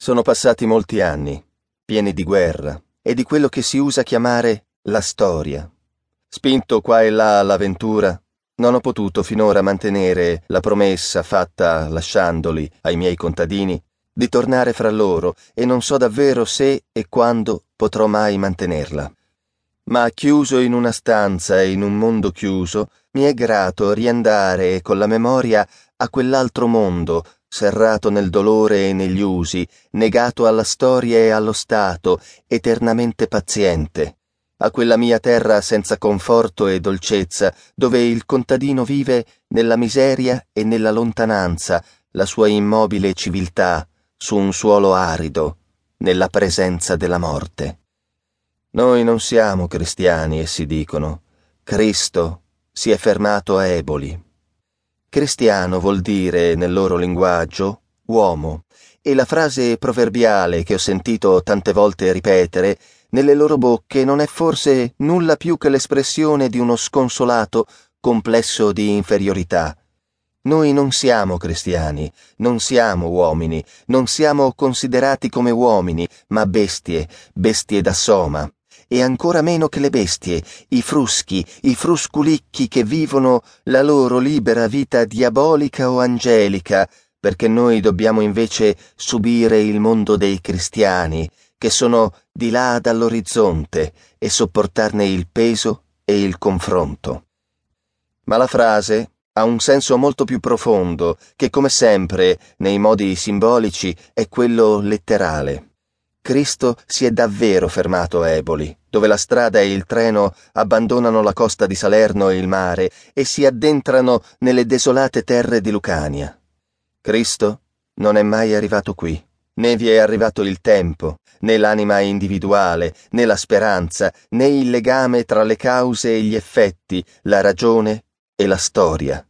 Sono passati molti anni, pieni di guerra e di quello che si usa chiamare la storia. Spinto qua e là all'avventura, non ho potuto finora mantenere la promessa fatta lasciandoli ai miei contadini di tornare fra loro e non so davvero se e quando potrò mai mantenerla. Ma chiuso in una stanza e in un mondo chiuso, mi è grato riandare con la memoria a quell'altro mondo serrato nel dolore e negli usi, negato alla storia e allo Stato, eternamente paziente, a quella mia terra senza conforto e dolcezza, dove il contadino vive nella miseria e nella lontananza, la sua immobile civiltà, su un suolo arido, nella presenza della morte. Noi non siamo cristiani, essi dicono. Cristo si è fermato a Eboli. Cristiano vuol dire, nel loro linguaggio, uomo, e la frase proverbiale che ho sentito tante volte ripetere nelle loro bocche non è forse nulla più che l'espressione di uno sconsolato complesso di inferiorità. Noi non siamo cristiani, non siamo uomini, non siamo considerati come uomini, ma bestie, bestie da soma e ancora meno che le bestie, i fruschi, i frusculicchi che vivono la loro libera vita diabolica o angelica, perché noi dobbiamo invece subire il mondo dei cristiani, che sono di là dall'orizzonte, e sopportarne il peso e il confronto. Ma la frase ha un senso molto più profondo, che come sempre, nei modi simbolici, è quello letterale. Cristo si è davvero fermato a Eboli, dove la strada e il treno abbandonano la costa di Salerno e il mare e si addentrano nelle desolate terre di Lucania. Cristo non è mai arrivato qui, né vi è arrivato il tempo, né l'anima individuale, né la speranza, né il legame tra le cause e gli effetti, la ragione e la storia.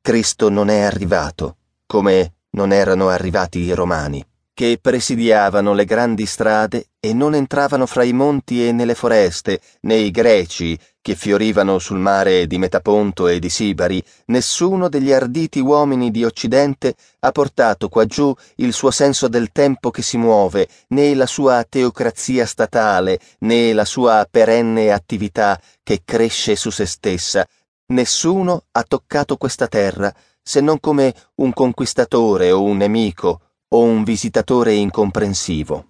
Cristo non è arrivato, come non erano arrivati i romani che presidiavano le grandi strade e non entravano fra i monti e nelle foreste, né i greci, che fiorivano sul mare di Metaponto e di Sibari, nessuno degli arditi uomini di Occidente ha portato quaggiù il suo senso del tempo che si muove, né la sua teocrazia statale, né la sua perenne attività che cresce su se stessa. Nessuno ha toccato questa terra, se non come un conquistatore o un nemico, o un visitatore incomprensivo.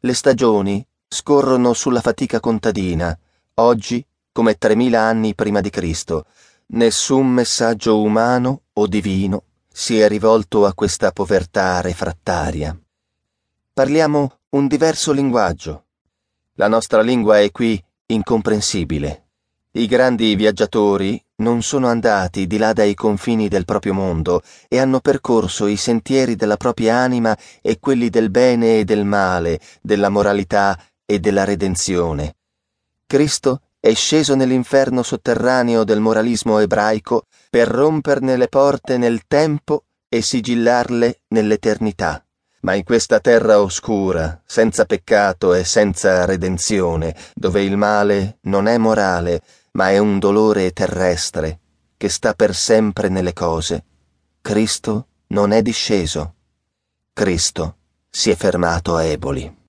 Le stagioni scorrono sulla fatica contadina, oggi come tremila anni prima di Cristo. Nessun messaggio umano o divino si è rivolto a questa povertà refrattaria. Parliamo un diverso linguaggio. La nostra lingua è qui incomprensibile. I grandi viaggiatori non sono andati di là dai confini del proprio mondo e hanno percorso i sentieri della propria anima e quelli del bene e del male, della moralità e della redenzione. Cristo è sceso nell'inferno sotterraneo del moralismo ebraico per romperne le porte nel tempo e sigillarle nell'eternità. Ma in questa terra oscura, senza peccato e senza redenzione, dove il male non è morale, ma è un dolore terrestre che sta per sempre nelle cose. Cristo non è disceso. Cristo si è fermato a Eboli.